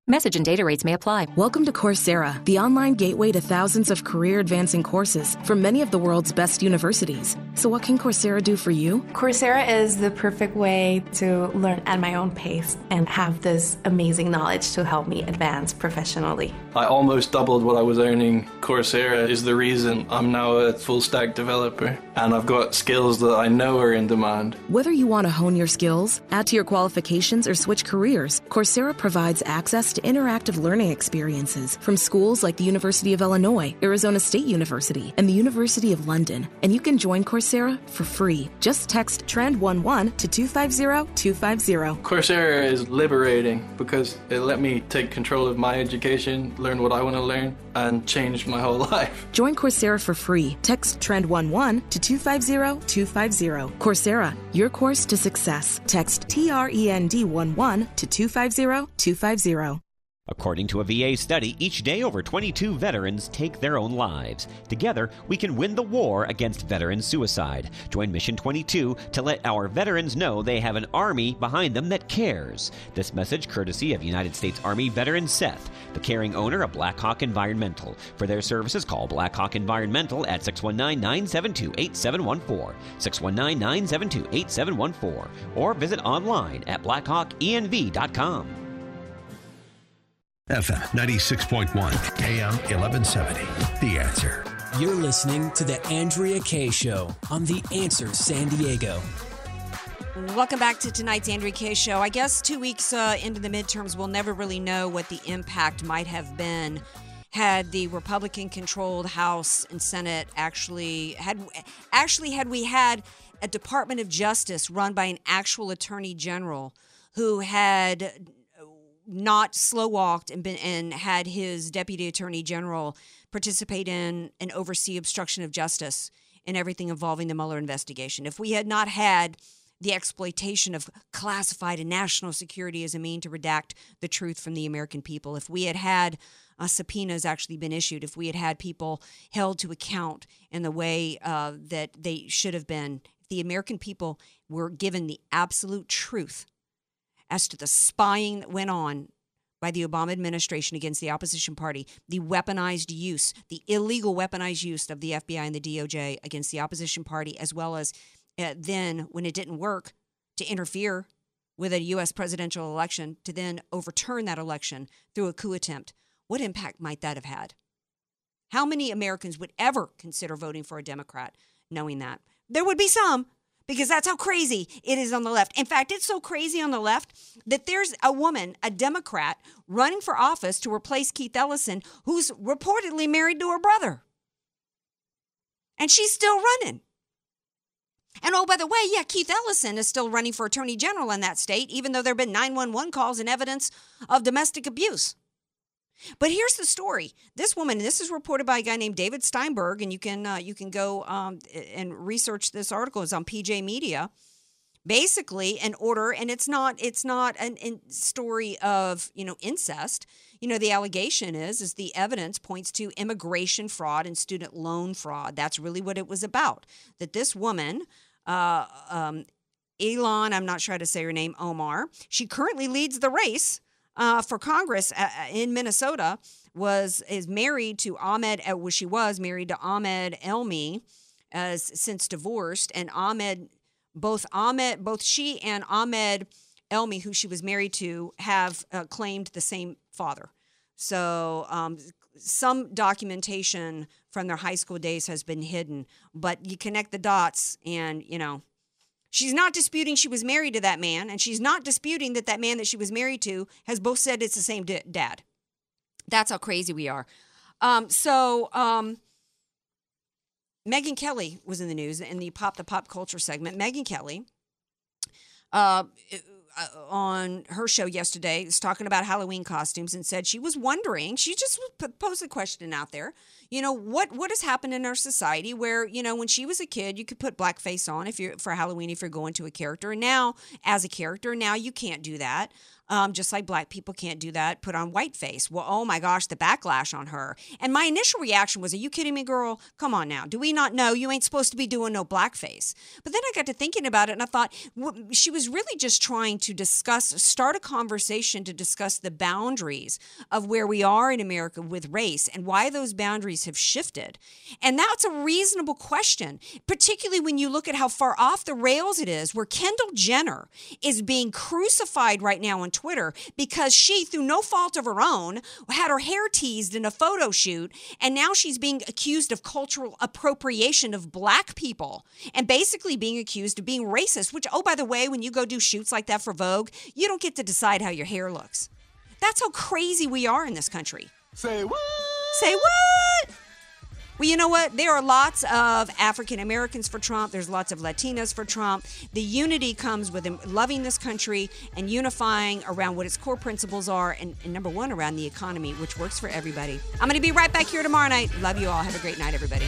Speaker 27: Message and data rates may apply.
Speaker 28: Welcome to Coursera, the online gateway to thousands of career advancing courses from many of the world's best universities. So, what can Coursera do for you?
Speaker 29: Coursera is the perfect way to learn at my own pace and have this amazing knowledge to help me advance professionally.
Speaker 30: I almost doubled what I was earning. Coursera is the reason I'm now a full stack developer, and I've got skills that I know are in demand.
Speaker 28: Whether you want to hone your skills, add to your qualifications, or switch careers, Coursera provides access to interactive learning experiences from schools like the University of Illinois, Arizona State University, and the University of London. And you can join Coursera for free. Just text TREND11 to 250-250.
Speaker 30: Coursera is liberating because it let me take control of my education, learn what I want to learn, and change my whole life.
Speaker 28: Join Coursera for free. Text TREND11 to 250-250. Coursera, your course to success. Text TREND11 to 250-250.
Speaker 31: According to a VA study, each day over 22 veterans take their own lives. Together, we can win the war against veteran suicide. Join Mission 22 to let our veterans know they have an army behind them that cares. This message courtesy of United States Army veteran Seth, the caring owner of Blackhawk Environmental. For their services, call Blackhawk Environmental at 619-972-8714, 619-972-8714, or visit online at blackhawkenv.com.
Speaker 6: FM 96.1, AM 1170. The answer.
Speaker 4: You're listening to The Andrea Kaye Show on The Answer San Diego.
Speaker 1: Welcome back to tonight's Andrea Kaye Show. I guess two weeks uh, into the midterms, we'll never really know what the impact might have been had the Republican controlled House and Senate actually had actually had we had a Department of Justice run by an actual attorney general who had not slow walked and been and had his deputy attorney general participate in and oversee obstruction of justice in everything involving the Mueller investigation. If we had not had the exploitation of classified and national security as a mean to redact the truth from the American people, if we had had uh, subpoenas actually been issued, if we had had people held to account in the way uh, that they should have been, if the American people were given the absolute truth as to the spying that went on by the Obama administration against the opposition party, the weaponized use, the illegal weaponized use of the FBI and the DOJ against the opposition party, as well as uh, then, when it didn't work, to interfere with a U.S. presidential election, to then overturn that election through a coup attempt. What impact might that have had? How many Americans would ever consider voting for a Democrat knowing that? There would be some, because that's how crazy it is on the left. In fact, it's so crazy on the left that there's a woman, a Democrat, running for office to replace Keith Ellison, who's reportedly married to her brother. And she's still running. And oh, by the way, yeah, Keith Ellison is still running for attorney general in that state, even though there have been 911 calls and evidence of domestic abuse. But here's the story. This woman, this is reported by a guy named David Steinberg, and you can uh, you can go um, and research this article. It's on PJ Media. Basically, an order, and it's not it's not a story of you know incest. You know the allegation is is the evidence points to immigration fraud and student loan fraud. That's really what it was about. That this woman. Uh, um, Ilhan, I'm not sure how to say her name, Omar. She currently leads the race uh, for Congress uh, uh, in Minnesota was is married to Ahmed. Well, she was married to Ahmed Elmi, as since divorced, and Ahmed, both Ahmed, both she and Ahmed Elmi, who she was married to, have uh, claimed the same father. So um, some documentation from their high school days has been hidden, but you connect the dots, and you know. She's not disputing she was married to that man, and she's not disputing that that man that she was married to has both said it's the same d- dad. That's how crazy we are. Um, so, um, Megyn Kelly was in the news in the pop the pop culture segment. Megyn Kelly, uh, uh, on her show yesterday, was talking about Halloween costumes and said she was wondering. She just posed a question out there. You know what what has happened in our society where you know when she was a kid you could put blackface on if you're for Halloween if you're going to a character and now as a character now you can't do that um, just like black people can't do that, put on whiteface. Well, oh my gosh, the backlash on her. And my initial reaction was, Are you kidding me, girl? Come on now. Do we not know you ain't supposed to be doing no blackface? But then I got to thinking about it and I thought w- she was really just trying to discuss, start a conversation to discuss the boundaries of where we are in America with race and why those boundaries have shifted. And that's a reasonable question, particularly when you look at how far off the rails it is, where Kendall Jenner is being crucified right now on Twitter because she, through no fault of her own, had her hair teased in a photo shoot, and now she's being accused of cultural appropriation of black people and basically being accused of being racist. Which, oh, by the way, when you go do shoots like that for Vogue, you don't get to decide how your hair looks. That's how crazy we are in this country.
Speaker 32: Say what?
Speaker 1: Say what? Well, you know what? There are lots of African Americans for Trump. There's lots of Latinas for Trump. The unity comes with loving this country and unifying around what its core principles are, and, and number one, around the economy, which works for everybody. I'm going to be right back here tomorrow night. Love you all. Have a great night, everybody.